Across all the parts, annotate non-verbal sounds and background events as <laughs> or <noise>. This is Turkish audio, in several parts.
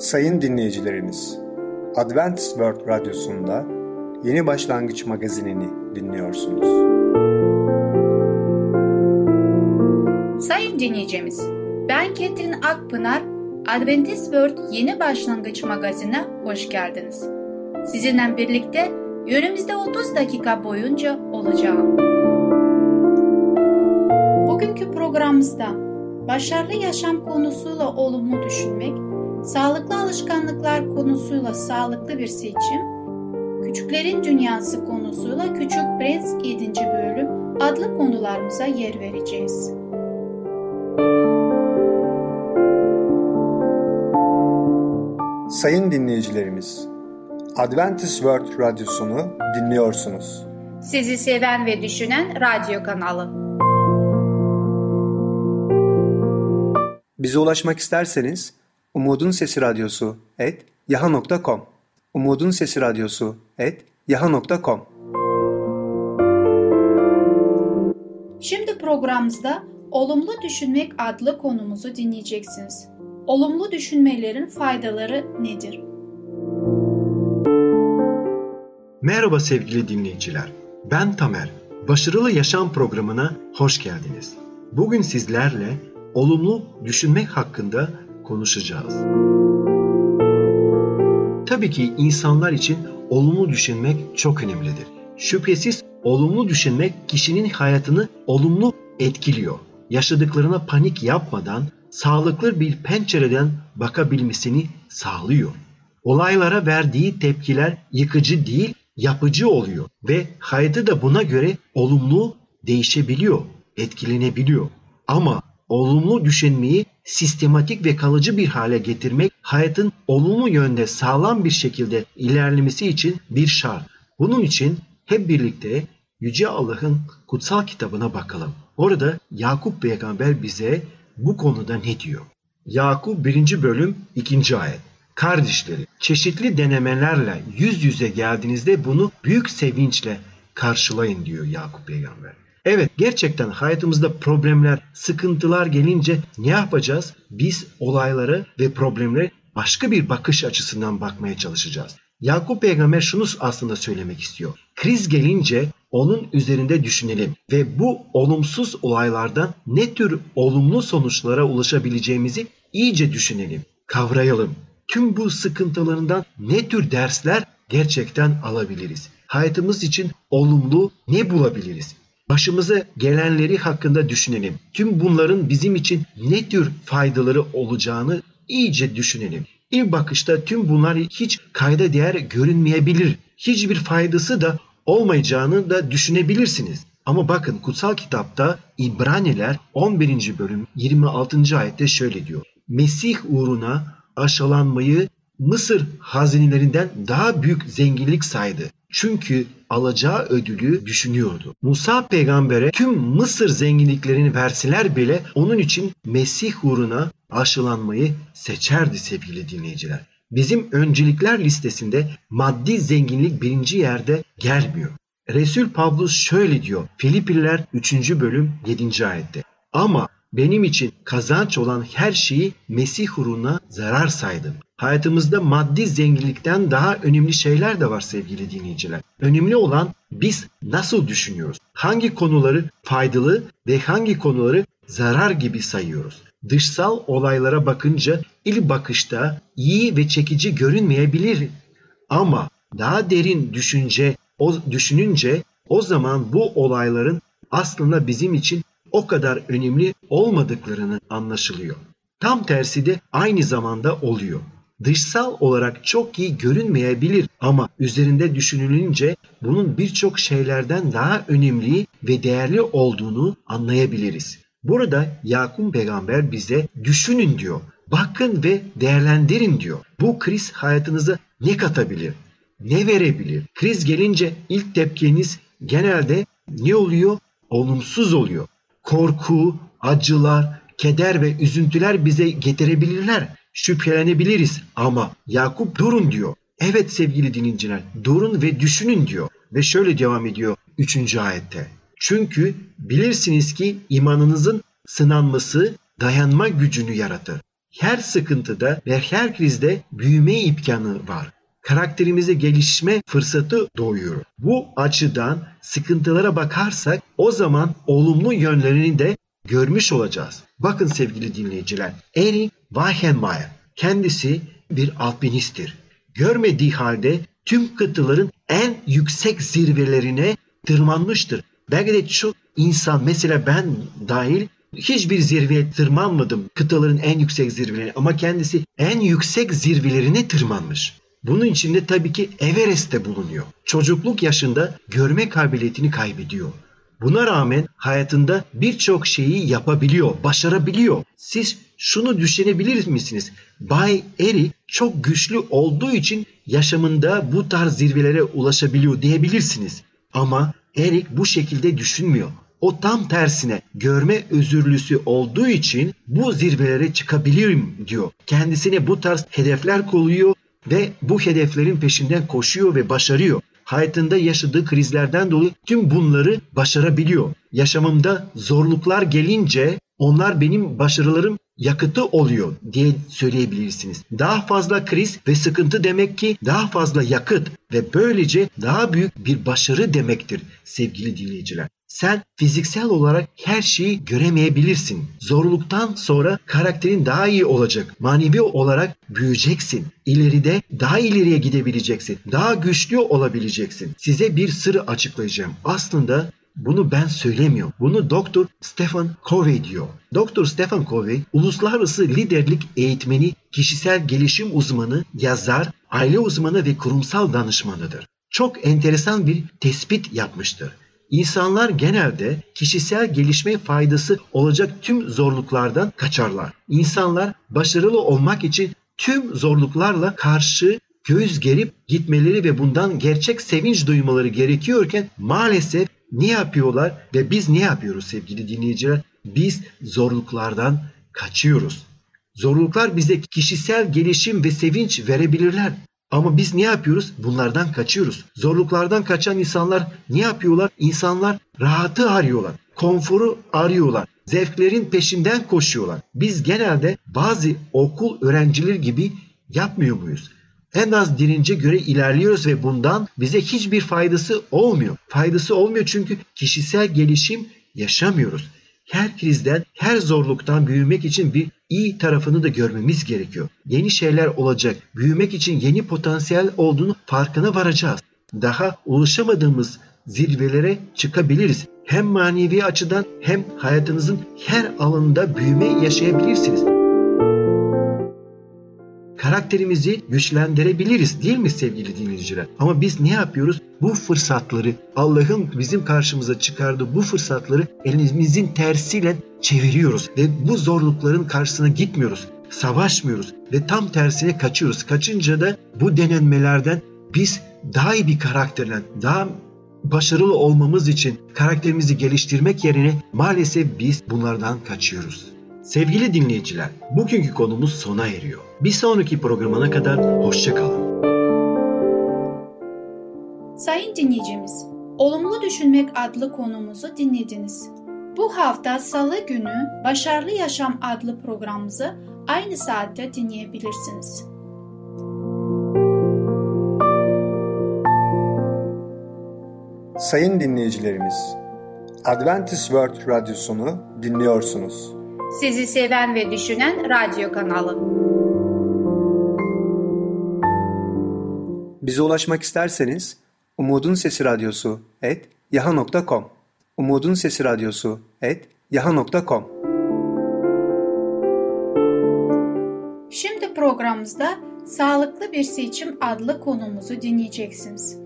Sayın dinleyicilerimiz, Adventist World Radyosu'nda Yeni Başlangıç magazinini dinliyorsunuz. Sayın dinleyicimiz, ben Ketrin Akpınar, Adventist World Yeni Başlangıç magazine hoş geldiniz. Sizinle birlikte yönümüzde 30 dakika boyunca olacağım. Bugünkü programımızda başarılı yaşam konusuyla olumlu düşünmek, sağlıklı alışkanlıklar konusuyla sağlıklı bir seçim, küçüklerin dünyası konusuyla Küçük Prens 7. bölüm adlı konularımıza yer vereceğiz. Sayın dinleyicilerimiz, Adventist World Radyosunu dinliyorsunuz. Sizi seven ve düşünen radyo kanalı. Bize ulaşmak isterseniz Umutun Sesi Radyosu et yaha.com Umutun Sesi Radyosu et yaha.com Şimdi programımızda Olumlu Düşünmek adlı konumuzu dinleyeceksiniz. Olumlu düşünmelerin faydaları nedir? Merhaba sevgili dinleyiciler. Ben Tamer. Başarılı Yaşam programına hoş geldiniz. Bugün sizlerle olumlu düşünmek hakkında konuşacağız. Tabii ki insanlar için olumlu düşünmek çok önemlidir. Şüphesiz olumlu düşünmek kişinin hayatını olumlu etkiliyor. Yaşadıklarına panik yapmadan sağlıklı bir pencereden bakabilmesini sağlıyor. Olaylara verdiği tepkiler yıkıcı değil, yapıcı oluyor ve hayatı da buna göre olumlu değişebiliyor, etkilenebiliyor. Ama olumlu düşünmeyi sistematik ve kalıcı bir hale getirmek hayatın olumlu yönde sağlam bir şekilde ilerlemesi için bir şart. Bunun için hep birlikte Yüce Allah'ın kutsal kitabına bakalım. Orada Yakup peygamber bize bu konuda ne diyor? Yakup 1. bölüm 2. ayet. Kardeşleri, çeşitli denemelerle yüz yüze geldiğinizde bunu büyük sevinçle karşılayın diyor Yakup peygamber. Evet gerçekten hayatımızda problemler, sıkıntılar gelince ne yapacağız? Biz olaylara ve problemlere başka bir bakış açısından bakmaya çalışacağız. Yakup peygamber şunu aslında söylemek istiyor. Kriz gelince onun üzerinde düşünelim ve bu olumsuz olaylardan ne tür olumlu sonuçlara ulaşabileceğimizi iyice düşünelim, kavrayalım. Tüm bu sıkıntılarından ne tür dersler gerçekten alabiliriz? Hayatımız için olumlu ne bulabiliriz? Başımıza gelenleri hakkında düşünelim. Tüm bunların bizim için ne tür faydaları olacağını iyice düşünelim. İlk bakışta tüm bunlar hiç kayda değer görünmeyebilir. Hiçbir faydası da olmayacağını da düşünebilirsiniz. Ama bakın kutsal kitapta İbraniler 11. bölüm 26. ayette şöyle diyor. Mesih uğruna aşılanmayı Mısır hazinelerinden daha büyük zenginlik saydı. Çünkü alacağı ödülü düşünüyordu. Musa peygambere tüm Mısır zenginliklerini verseler bile onun için Mesih uğruna aşılanmayı seçerdi sevgili dinleyiciler. Bizim öncelikler listesinde maddi zenginlik birinci yerde gelmiyor. Resul Pavlus şöyle diyor Filipililer 3. bölüm 7. ayette. Ama benim için kazanç olan her şeyi Mesih uğruna zarar saydım. Hayatımızda maddi zenginlikten daha önemli şeyler de var sevgili dinleyiciler. Önemli olan biz nasıl düşünüyoruz? Hangi konuları faydalı ve hangi konuları zarar gibi sayıyoruz? Dışsal olaylara bakınca ilk bakışta iyi ve çekici görünmeyebilir. Ama daha derin düşünce, o düşününce o zaman bu olayların aslında bizim için o kadar önemli olmadıklarını anlaşılıyor. Tam tersi de aynı zamanda oluyor. Dışsal olarak çok iyi görünmeyebilir ama üzerinde düşünülünce bunun birçok şeylerden daha önemli ve değerli olduğunu anlayabiliriz. Burada Yakup peygamber bize düşünün diyor. Bakın ve değerlendirin diyor. Bu kriz hayatınıza ne katabilir? Ne verebilir? Kriz gelince ilk tepkiniz genelde ne oluyor? Olumsuz oluyor. Korku, acılar, keder ve üzüntüler bize getirebilirler. Şüphelenebiliriz ama Yakup durun diyor. Evet sevgili dinleyiciler durun ve düşünün diyor. Ve şöyle devam ediyor 3. ayette. Çünkü bilirsiniz ki imanınızın sınanması dayanma gücünü yaratır. Her sıkıntıda ve her krizde büyüme imkanı var. Karakterimize gelişme fırsatı doğuyor. Bu açıdan sıkıntılara bakarsak o zaman olumlu yönlerini de görmüş olacağız. Bakın sevgili dinleyiciler. Eric Weichenmayer kendisi bir alpinisttir. Görmediği halde tüm kıtaların en yüksek zirvelerine tırmanmıştır. Belki de çok insan mesela ben dahil hiçbir zirveye tırmanmadım kıtaların en yüksek zirvelerine ama kendisi en yüksek zirvelerine tırmanmış. Bunun içinde tabii ki Everest'te bulunuyor. Çocukluk yaşında görme kabiliyetini kaybediyor. Buna rağmen hayatında birçok şeyi yapabiliyor, başarabiliyor. Siz şunu düşünebilir misiniz? Bay Eri çok güçlü olduğu için yaşamında bu tarz zirvelere ulaşabiliyor diyebilirsiniz. Ama Erik bu şekilde düşünmüyor. O tam tersine görme özürlüsü olduğu için bu zirvelere çıkabilirim diyor. Kendisine bu tarz hedefler koyuyor ve bu hedeflerin peşinden koşuyor ve başarıyor. Hayatında yaşadığı krizlerden dolayı tüm bunları başarabiliyor. Yaşamımda zorluklar gelince onlar benim başarılarım yakıtı oluyor diye söyleyebilirsiniz. Daha fazla kriz ve sıkıntı demek ki daha fazla yakıt ve böylece daha büyük bir başarı demektir sevgili dinleyiciler. Sen fiziksel olarak her şeyi göremeyebilirsin. Zorluktan sonra karakterin daha iyi olacak. Manevi olarak büyüyeceksin. İleride daha ileriye gidebileceksin. Daha güçlü olabileceksin. Size bir sırrı açıklayacağım. Aslında bunu ben söylemiyorum. Bunu Doktor Stephen Covey diyor. Doktor Stephen Covey uluslararası liderlik eğitmeni, kişisel gelişim uzmanı, yazar, aile uzmanı ve kurumsal danışmanıdır. Çok enteresan bir tespit yapmıştır. İnsanlar genelde kişisel gelişme faydası olacak tüm zorluklardan kaçarlar. İnsanlar başarılı olmak için tüm zorluklarla karşı göz gerip gitmeleri ve bundan gerçek sevinç duymaları gerekiyorken maalesef ne yapıyorlar ve biz ne yapıyoruz sevgili dinleyiciler? Biz zorluklardan kaçıyoruz. Zorluklar bize kişisel gelişim ve sevinç verebilirler. Ama biz ne yapıyoruz? Bunlardan kaçıyoruz. Zorluklardan kaçan insanlar ne yapıyorlar? İnsanlar rahatı arıyorlar. Konforu arıyorlar. Zevklerin peşinden koşuyorlar. Biz genelde bazı okul öğrencileri gibi yapmıyor muyuz? En az dirince göre ilerliyoruz ve bundan bize hiçbir faydası olmuyor. Faydası olmuyor çünkü kişisel gelişim yaşamıyoruz. Her krizden, her zorluktan büyümek için bir iyi tarafını da görmemiz gerekiyor. Yeni şeyler olacak. Büyümek için yeni potansiyel olduğunu farkına varacağız. Daha ulaşamadığımız zirvelere çıkabiliriz. Hem manevi açıdan hem hayatınızın her alanında büyüme yaşayabilirsiniz karakterimizi güçlendirebiliriz değil mi sevgili dinleyiciler? Ama biz ne yapıyoruz? Bu fırsatları Allah'ın bizim karşımıza çıkardığı bu fırsatları elimizin tersiyle çeviriyoruz ve bu zorlukların karşısına gitmiyoruz. Savaşmıyoruz ve tam tersine kaçıyoruz. Kaçınca da bu denenmelerden biz daha iyi bir karakterle, daha başarılı olmamız için karakterimizi geliştirmek yerine maalesef biz bunlardan kaçıyoruz. Sevgili dinleyiciler, bugünkü konumuz sona eriyor. Bir sonraki programına kadar hoşçakalın. Sayın dinleyicimiz, Olumlu Düşünmek adlı konumuzu dinlediniz. Bu hafta Salı günü Başarılı Yaşam adlı programımızı aynı saatte dinleyebilirsiniz. Sayın dinleyicilerimiz, Adventist World Radyosunu dinliyorsunuz. Sizi seven ve düşünen radyo kanalı. Bize ulaşmak isterseniz Umutun Sesi Radyosu et yaha.com Umutun Sesi Radyosu et yaha.com Şimdi programımızda Sağlıklı Bir Seçim adlı konumuzu dinleyeceksiniz.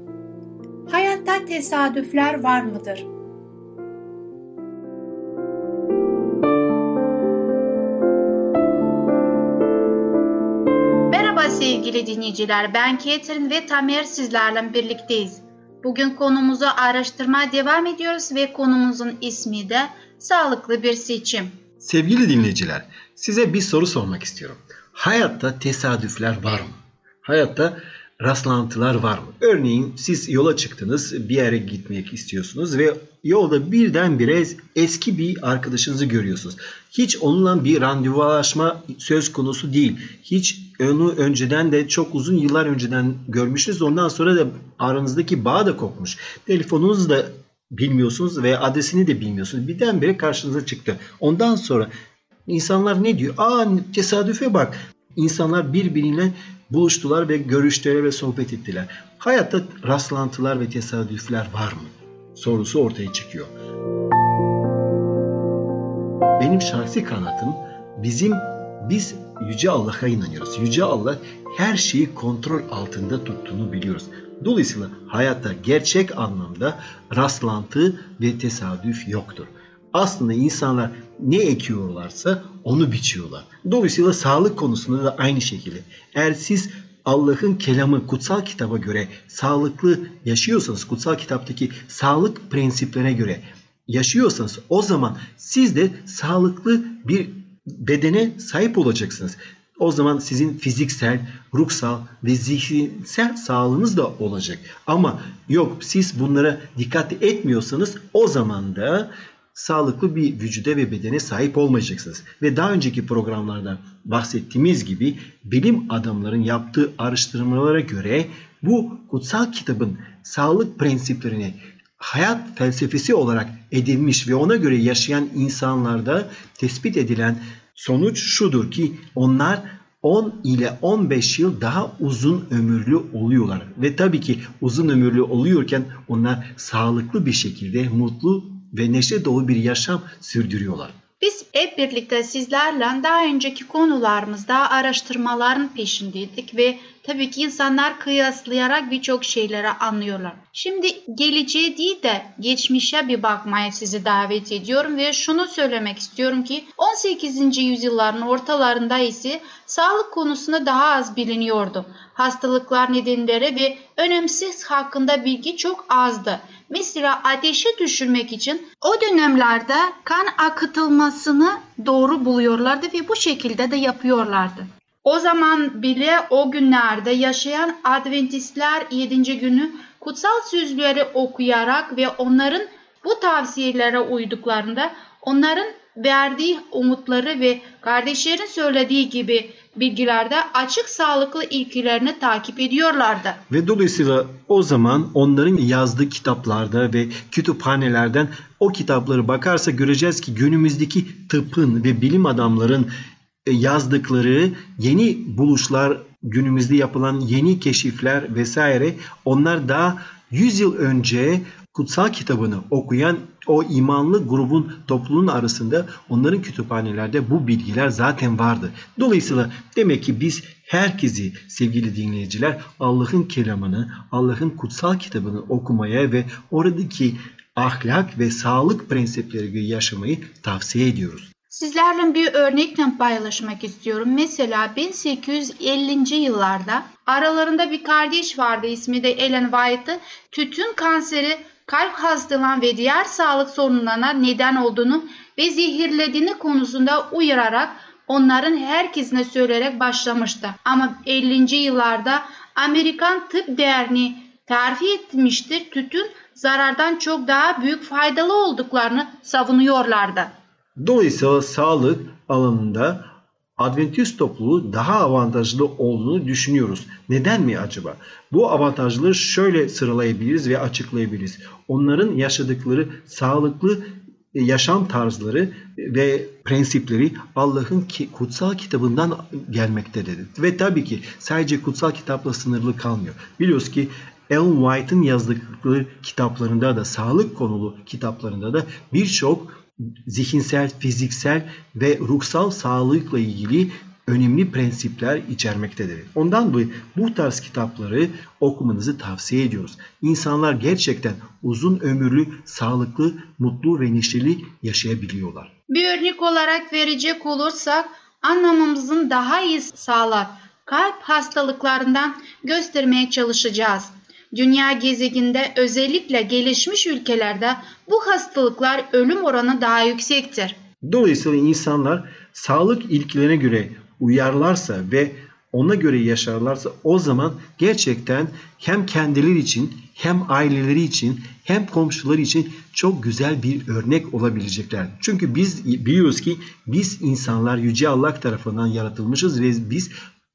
Hayatta tesadüfler var mıdır? Sevgili dinleyiciler, ben Ketrin ve Tamer sizlerle birlikteyiz. Bugün konumuzu araştırmaya devam ediyoruz ve konumuzun ismi de sağlıklı bir seçim. Sevgili dinleyiciler, size bir soru sormak istiyorum. Hayatta tesadüfler var mı? Hayatta rastlantılar var mı? Örneğin siz yola çıktınız, bir yere gitmek istiyorsunuz ve yolda birdenbire eski bir arkadaşınızı görüyorsunuz. Hiç onunla bir randevulaşma söz konusu değil. Hiç onu önceden de çok uzun yıllar önceden görmüşsünüz. Ondan sonra da aranızdaki bağ da kopmuş. Telefonunuzu da bilmiyorsunuz ve adresini de bilmiyorsunuz. Birdenbire karşınıza çıktı. Ondan sonra insanlar ne diyor? Aa tesadüfe bak. İnsanlar birbiriyle buluştular ve görüştüler ve sohbet ettiler. Hayatta rastlantılar ve tesadüfler var mı? Sorusu ortaya çıkıyor. Benim şahsi kanatım bizim biz Yüce Allah'a inanıyoruz. Yüce Allah her şeyi kontrol altında tuttuğunu biliyoruz. Dolayısıyla hayatta gerçek anlamda rastlantı ve tesadüf yoktur. Aslında insanlar ne ekiyorlarsa onu biçiyorlar. Dolayısıyla sağlık konusunda da aynı şekilde. Eğer siz Allah'ın kelamı kutsal kitaba göre sağlıklı yaşıyorsanız, kutsal kitaptaki sağlık prensiplerine göre yaşıyorsanız o zaman siz de sağlıklı bir bedene sahip olacaksınız. O zaman sizin fiziksel, ruhsal ve zihinsel sağlığınız da olacak. Ama yok siz bunlara dikkat etmiyorsanız o zaman da sağlıklı bir vücuda ve bedene sahip olmayacaksınız. Ve daha önceki programlarda bahsettiğimiz gibi bilim adamların yaptığı araştırmalara göre bu kutsal kitabın sağlık prensiplerini hayat felsefesi olarak edinmiş ve ona göre yaşayan insanlarda tespit edilen sonuç şudur ki onlar 10 ile 15 yıl daha uzun ömürlü oluyorlar. Ve tabii ki uzun ömürlü oluyorken onlar sağlıklı bir şekilde mutlu ve neşe dolu bir yaşam sürdürüyorlar. Biz hep birlikte sizlerle daha önceki konularımızda araştırmaların peşindeydik ve tabii ki insanlar kıyaslayarak birçok şeyleri anlıyorlar. Şimdi geleceğe değil de geçmişe bir bakmaya sizi davet ediyorum ve şunu söylemek istiyorum ki 18. yüzyılların ortalarında ise sağlık konusunda daha az biliniyordu. Hastalıklar nedenleri ve önemsiz hakkında bilgi çok azdı. Mesela ateşi düşürmek için o dönemlerde kan akıtılmasını doğru buluyorlardı ve bu şekilde de yapıyorlardı. O zaman bile o günlerde yaşayan Adventistler 7. günü kutsal sözleri okuyarak ve onların bu tavsiyelere uyduklarında onların verdiği umutları ve kardeşlerin söylediği gibi bilgilerde açık sağlıklı ilkilerini takip ediyorlardı. Ve dolayısıyla o zaman onların yazdığı kitaplarda ve kütüphanelerden o kitapları bakarsa göreceğiz ki günümüzdeki tıpın ve bilim adamların yazdıkları yeni buluşlar, günümüzde yapılan yeni keşifler vesaire onlar daha 100 yıl önce kutsal kitabını okuyan o imanlı grubun topluluğun arasında onların kütüphanelerde bu bilgiler zaten vardı. Dolayısıyla demek ki biz herkesi sevgili dinleyiciler Allah'ın kelamını, Allah'ın kutsal kitabını okumaya ve oradaki ahlak ve sağlık prensipleri gibi yaşamayı tavsiye ediyoruz. Sizlerle bir örnekle paylaşmak istiyorum. Mesela 1850. yıllarda aralarında bir kardeş vardı ismi de Ellen White'ı tütün kanseri kalp hastalığı ve diğer sağlık sorunlarına neden olduğunu ve zehirlediğini konusunda uyararak onların herkesine söyleyerek başlamıştı. Ama 50. yıllarda Amerikan Tıp Derneği terfi etmiştir. Tütün zarardan çok daha büyük faydalı olduklarını savunuyorlardı. Dolayısıyla sağlık alanında Adventist topluluğu daha avantajlı olduğunu düşünüyoruz. Neden mi acaba? Bu avantajları şöyle sıralayabiliriz ve açıklayabiliriz. Onların yaşadıkları sağlıklı yaşam tarzları ve prensipleri Allah'ın kutsal kitabından gelmektedir. Ve tabii ki sadece kutsal kitapla sınırlı kalmıyor. Biliyoruz ki Ellen White'ın yazdıkları kitaplarında da sağlık konulu kitaplarında da birçok zihinsel, fiziksel ve ruhsal sağlıkla ilgili önemli prensipler içermektedir. Ondan dolayı bu tarz kitapları okumanızı tavsiye ediyoruz. İnsanlar gerçekten uzun ömürlü, sağlıklı, mutlu ve neşeli yaşayabiliyorlar. Bir örnek olarak verecek olursak anlamamızın daha iyi sağlar kalp hastalıklarından göstermeye çalışacağız. Dünya gezegeninde özellikle gelişmiş ülkelerde bu hastalıklar ölüm oranı daha yüksektir. Dolayısıyla insanlar sağlık ilkelerine göre uyarlarsa ve ona göre yaşarlarsa o zaman gerçekten hem kendileri için hem aileleri için hem komşuları için çok güzel bir örnek olabilecekler. Çünkü biz biliyoruz ki biz insanlar Yüce Allah tarafından yaratılmışız ve biz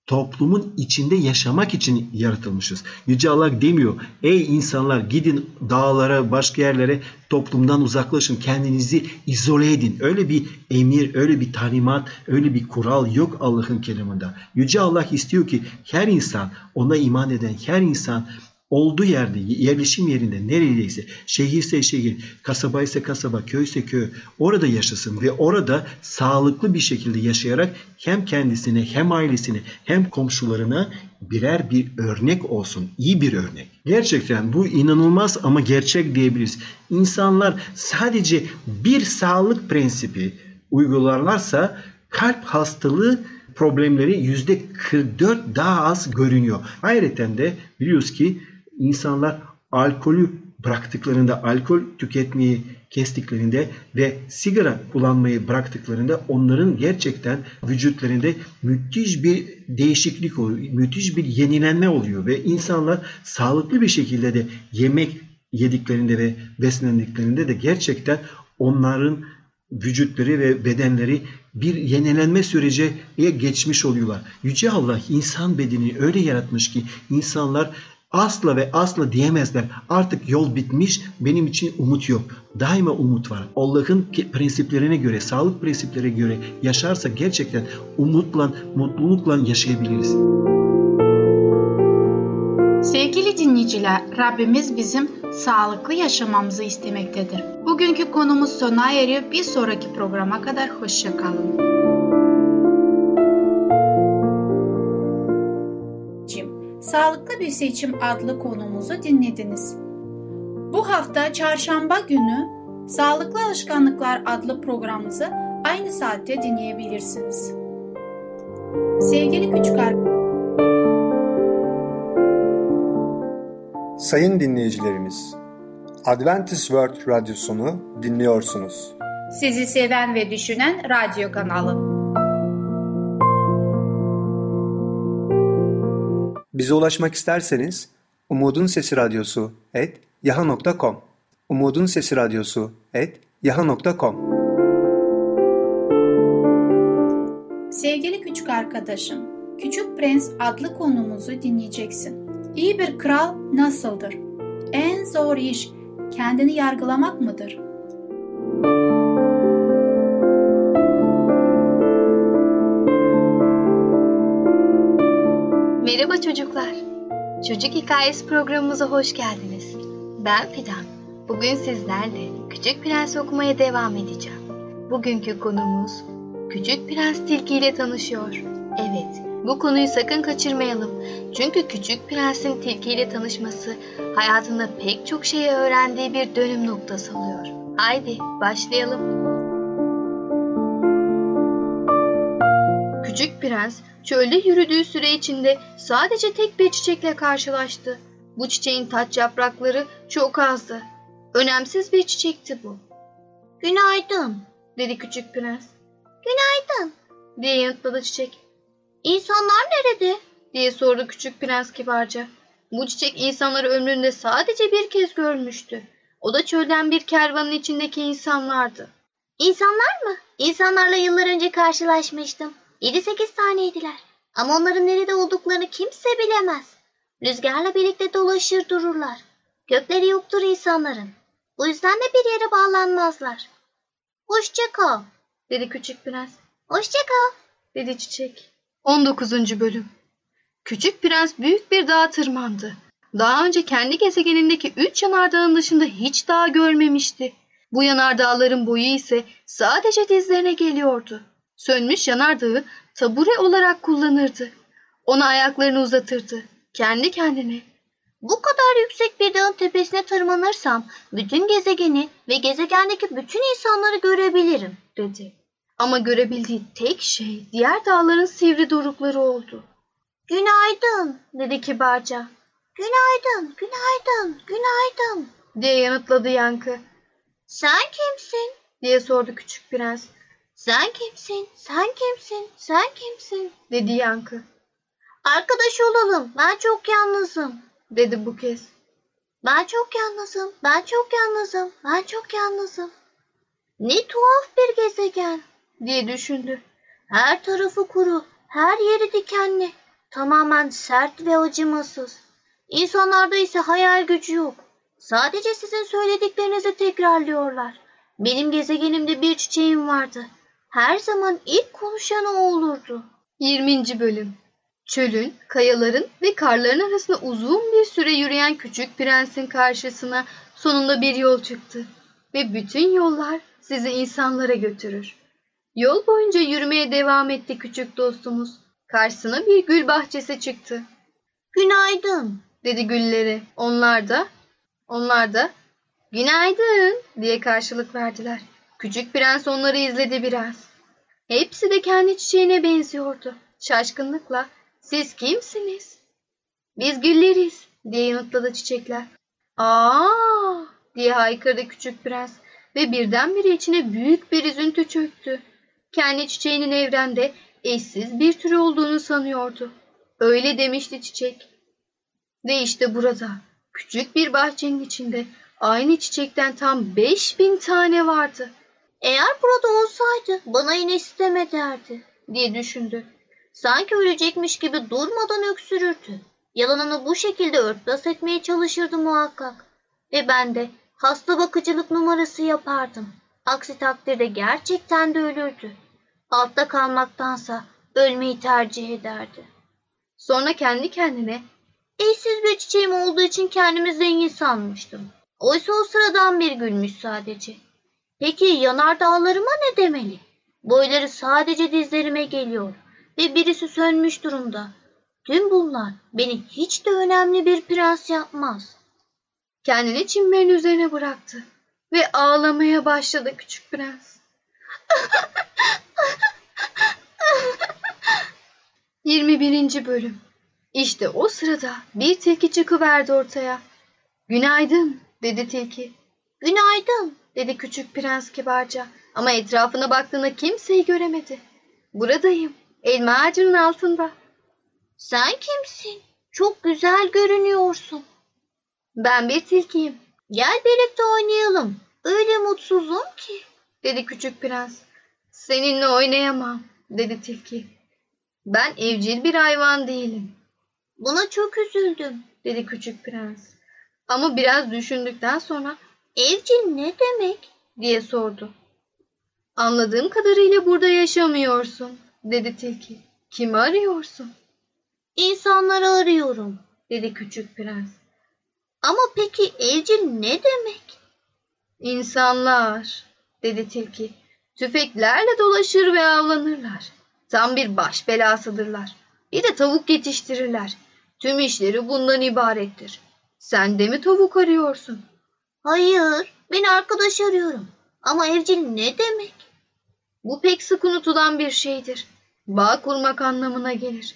toplumun içinde yaşamak için yaratılmışız. Yüce Allah demiyor ey insanlar gidin dağlara başka yerlere toplumdan uzaklaşın kendinizi izole edin. Öyle bir emir öyle bir talimat öyle bir kural yok Allah'ın kelamında. Yüce Allah istiyor ki her insan ona iman eden her insan olduğu yerde, yerleşim yerinde neredeyse, şehirse şehir, kasaba ise kasaba, köy ise köy orada yaşasın ve orada sağlıklı bir şekilde yaşayarak hem kendisine hem ailesine hem komşularına birer bir örnek olsun. iyi bir örnek. Gerçekten bu inanılmaz ama gerçek diyebiliriz. İnsanlar sadece bir sağlık prensibi uygularlarsa kalp hastalığı problemleri yüzde 44 daha az görünüyor. Ayrıca de biliyoruz ki insanlar alkolü bıraktıklarında, alkol tüketmeyi kestiklerinde ve sigara kullanmayı bıraktıklarında onların gerçekten vücutlarında müthiş bir değişiklik oluyor, müthiş bir yenilenme oluyor ve insanlar sağlıklı bir şekilde de yemek yediklerinde ve beslendiklerinde de gerçekten onların vücutları ve bedenleri bir yenilenme sürece geçmiş oluyorlar. Yüce Allah insan bedeni öyle yaratmış ki insanlar asla ve asla diyemezler. Artık yol bitmiş, benim için umut yok. Daima umut var. Allah'ın prensiplerine göre, sağlık prensiplerine göre yaşarsak gerçekten umutla, mutlulukla yaşayabiliriz. Sevgili dinleyiciler, Rabbimiz bizim sağlıklı yaşamamızı istemektedir. Bugünkü konumuz sona eriyor. Bir sonraki programa kadar hoşçakalın. Sağlıklı Bir Seçim adlı konumuzu dinlediniz. Bu hafta çarşamba günü Sağlıklı Alışkanlıklar adlı programımızı aynı saatte dinleyebilirsiniz. Sevgili küçük Sayın dinleyicilerimiz, Adventist World Radyosunu dinliyorsunuz. Sizi seven ve düşünen radyo kanalı. Bize ulaşmak isterseniz Umutun Sesi Radyosu et yaha.com Umutun Sesi Radyosu et yaha.com Sevgili küçük arkadaşım, Küçük Prens adlı konumuzu dinleyeceksin. İyi bir kral nasıldır? En zor iş kendini yargılamak mıdır? Merhaba çocuklar. Çocuk Hikayesi programımıza hoş geldiniz. Ben Fidan. Bugün sizlerle Küçük Prens okumaya devam edeceğim. Bugünkü konumuz Küçük Prens Tilki ile tanışıyor. Evet, bu konuyu sakın kaçırmayalım. Çünkü Küçük Prens'in Tilki ile tanışması hayatında pek çok şeyi öğrendiği bir dönüm noktası oluyor. Haydi başlayalım. Küçük Prens Çölde yürüdüğü süre içinde sadece tek bir çiçekle karşılaştı. Bu çiçeğin taç yaprakları çok azdı. Önemsiz bir çiçekti bu. Günaydın, dedi küçük prens. Günaydın, diye yanıtladı çiçek. İnsanlar nerede? diye sordu küçük prens kibarca. Bu çiçek insanları ömründe sadece bir kez görmüştü. O da çölden bir kervanın içindeki insanlardı. İnsanlar mı? İnsanlarla yıllar önce karşılaşmıştım. 7-8 taneydiler. Ama onların nerede olduklarını kimse bilemez. Rüzgarla birlikte dolaşır dururlar. Gökleri yoktur insanların. Bu yüzden de bir yere bağlanmazlar. Hoşça kal, dedi küçük prens. Hoşça kal, dedi çiçek. 19. bölüm Küçük prens büyük bir dağa tırmandı. Daha önce kendi gezegenindeki üç yanardağın dışında hiç dağ görmemişti. Bu yanardağların boyu ise sadece dizlerine geliyordu. Sönmüş yanardağı tabure olarak kullanırdı. Ona ayaklarını uzatırdı. Kendi kendine. Bu kadar yüksek bir dağın tepesine tırmanırsam bütün gezegeni ve gezegendeki bütün insanları görebilirim dedi. Ama görebildiği tek şey diğer dağların sivri dorukları oldu. Günaydın dedi kibarca. Günaydın, günaydın, günaydın diye yanıtladı yankı. Sen kimsin diye sordu küçük prens. Sen kimsin? Sen kimsin? Sen kimsin? dedi yankı. Arkadaş olalım. Ben çok yalnızım. dedi bu kez. Ben çok yalnızım. Ben çok yalnızım. Ben çok yalnızım. Ne tuhaf bir gezegen. diye düşündü. Her tarafı kuru, her yeri dikenli. Tamamen sert ve acımasız. İnsanlarda ise hayal gücü yok. Sadece sizin söylediklerinizi tekrarlıyorlar. Benim gezegenimde bir çiçeğim vardı. Her zaman ilk konuşan o olurdu. 20. bölüm Çölün, kayaların ve karların arasında uzun bir süre yürüyen küçük prensin karşısına sonunda bir yol çıktı. Ve bütün yollar sizi insanlara götürür. Yol boyunca yürümeye devam etti küçük dostumuz. Karşısına bir gül bahçesi çıktı. Günaydın. dedi gülleri. Onlar da, onlar da günaydın diye karşılık verdiler. Küçük prens onları izledi biraz. Hepsi de kendi çiçeğine benziyordu. Şaşkınlıkla siz kimsiniz? Biz gülleriz diye yanıtladı çiçekler. Aa diye haykırdı küçük prens ve birdenbire içine büyük bir üzüntü çöktü. Kendi çiçeğinin evrende eşsiz bir tür olduğunu sanıyordu. Öyle demişti çiçek. Ve işte burada küçük bir bahçenin içinde aynı çiçekten tam 5000 tane vardı Eğer burada olsaydı bana yine isteme derdi. diye düşündü. Sanki ölecekmiş gibi durmadan öksürürdü. Yalanını bu şekilde örtbas etmeye çalışırdı muhakkak. Ve ben de hasta bakıcılık numarası yapardım. Aksi takdirde gerçekten de ölürdü. Altta kalmaktansa ölmeyi tercih ederdi. Sonra kendi kendine Eşsiz bir çiçeğim olduğu için kendimi zengin sanmıştım. Oysa o sıradan bir gülmüş sadece. Peki yanardağlarıma ne demeli? Boyları sadece dizlerime geliyor ve birisi sönmüş durumda. Tüm bunlar beni hiç de önemli bir prens yapmaz. kendini çimlerin üzerine bıraktı ve ağlamaya başladı küçük prens. <laughs> 21. bölüm İşte o sırada bir tilki çıkıverdi ortaya. Günaydın dedi tilki. Günaydın. Dedi küçük prens kibarca ama etrafına baktığında kimseyi göremedi. Buradayım elma ağacının altında. Sen kimsin? Çok güzel görünüyorsun. Ben bir tilkiyim Gel birlikte oynayalım. Öyle mutsuzum ki. dedi küçük prens. Seninle oynayamam dedi tilki. Ben evcil bir hayvan değilim Buna çok üzüldüm. dedi küçük prens. Ama biraz düşündükten sonra Evcil ne demek? diye sordu. Anladığım kadarıyla burada yaşamıyorsun dedi tilki. Kimi arıyorsun? İnsanları arıyorum. dedi küçük prens. Ama peki evcil ne demek? İnsanlar dedi tilki. Tüfeklerle dolaşır ve avlanırlar. Tam bir baş belasıdırlar. Bir de tavuk yetiştirirler. Tüm işleri bundan ibarettir. Sen de mi tavuk arıyorsun? Hayır, ben arkadaş arıyorum. Ama evcil ne demek? Bu pek sık unutulan bir şeydir. Bağ kurmak anlamına gelir.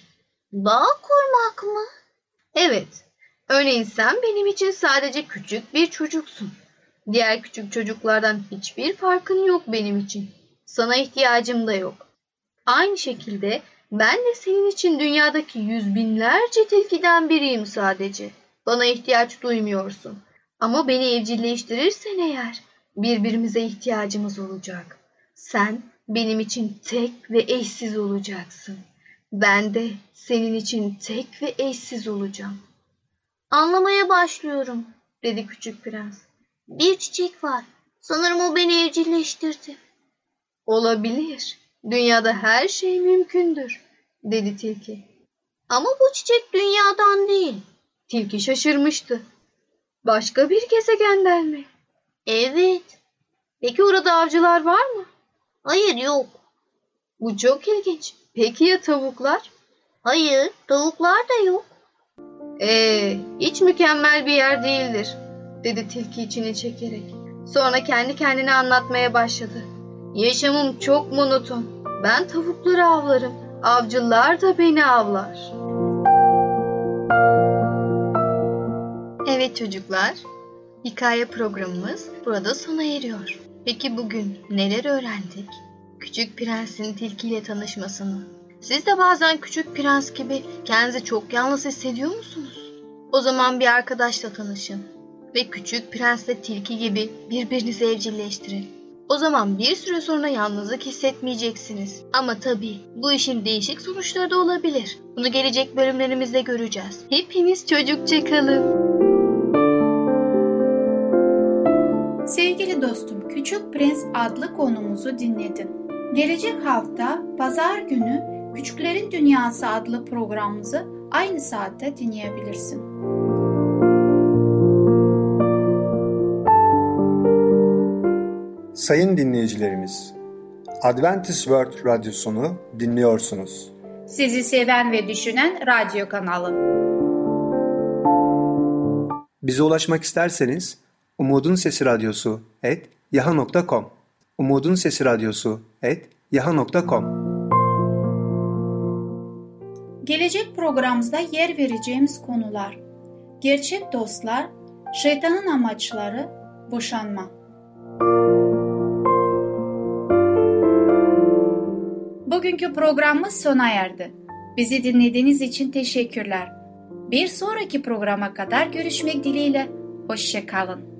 Bağ kurmak mı? Evet, örneğin sen benim için sadece küçük bir çocuksun. Diğer küçük çocuklardan hiçbir farkın yok benim için. Sana ihtiyacım da yok. Aynı şekilde ben de senin için dünyadaki yüz binlerce tilkiden biriyim sadece. Bana ihtiyaç duymuyorsun. Ama beni evcilleştirirsen eğer birbirimize ihtiyacımız olacak. Sen benim için tek ve eşsiz olacaksın. Ben de senin için tek ve eşsiz olacağım. Anlamaya başlıyorum. dedi küçük prens. Bir çiçek var. Sanırım o beni evcilleştirdi. Olabilir. Dünyada her şey mümkündür, dedi tilki. Ama bu çiçek dünyadan değil. Tilki şaşırmıştı. Başka bir gezegenden mi? Evet. Peki orada avcılar var mı? Hayır yok. Bu çok ilginç. Peki ya tavuklar? Hayır, tavuklar da yok. Ee, hiç mükemmel bir yer değildir, dedi tilki içini çekerek. Sonra kendi kendine anlatmaya başladı. Yaşamım çok monoton. Ben tavukları avlarım. Avcılar da beni avlar. Evet çocuklar, hikaye programımız burada sona eriyor. Peki bugün neler öğrendik? Küçük prensin tilkiyle tanışmasını, Siz de bazen küçük prens gibi kendinizi çok yalnız hissediyor musunuz? O zaman bir arkadaşla tanışın ve küçük prensle tilki gibi birbirinizi evcilleştirin. O zaman bir süre sonra yalnızlık hissetmeyeceksiniz. Ama tabii bu işin değişik sonuçları da olabilir. Bunu gelecek bölümlerimizde göreceğiz. Hepiniz çocukça kalın. Sevgili dostum, Küçük Prens adlı konumuzu dinledin. Gelecek hafta pazar günü Küçüklerin Dünyası adlı programımızı aynı saatte dinleyebilirsin. Sayın dinleyicilerimiz, Adventist World Radyosunu dinliyorsunuz. Sizi seven ve düşünen radyo kanalı. Bize ulaşmak isterseniz Umutun Sesi Radyosu et yaha.com Umutun Sesi Radyosu et yaha.com Gelecek programımızda yer vereceğimiz konular Gerçek dostlar, şeytanın amaçları, boşanma. Bugünkü programımız sona erdi. Bizi dinlediğiniz için teşekkürler. Bir sonraki programa kadar görüşmek dileğiyle. Hoşçakalın.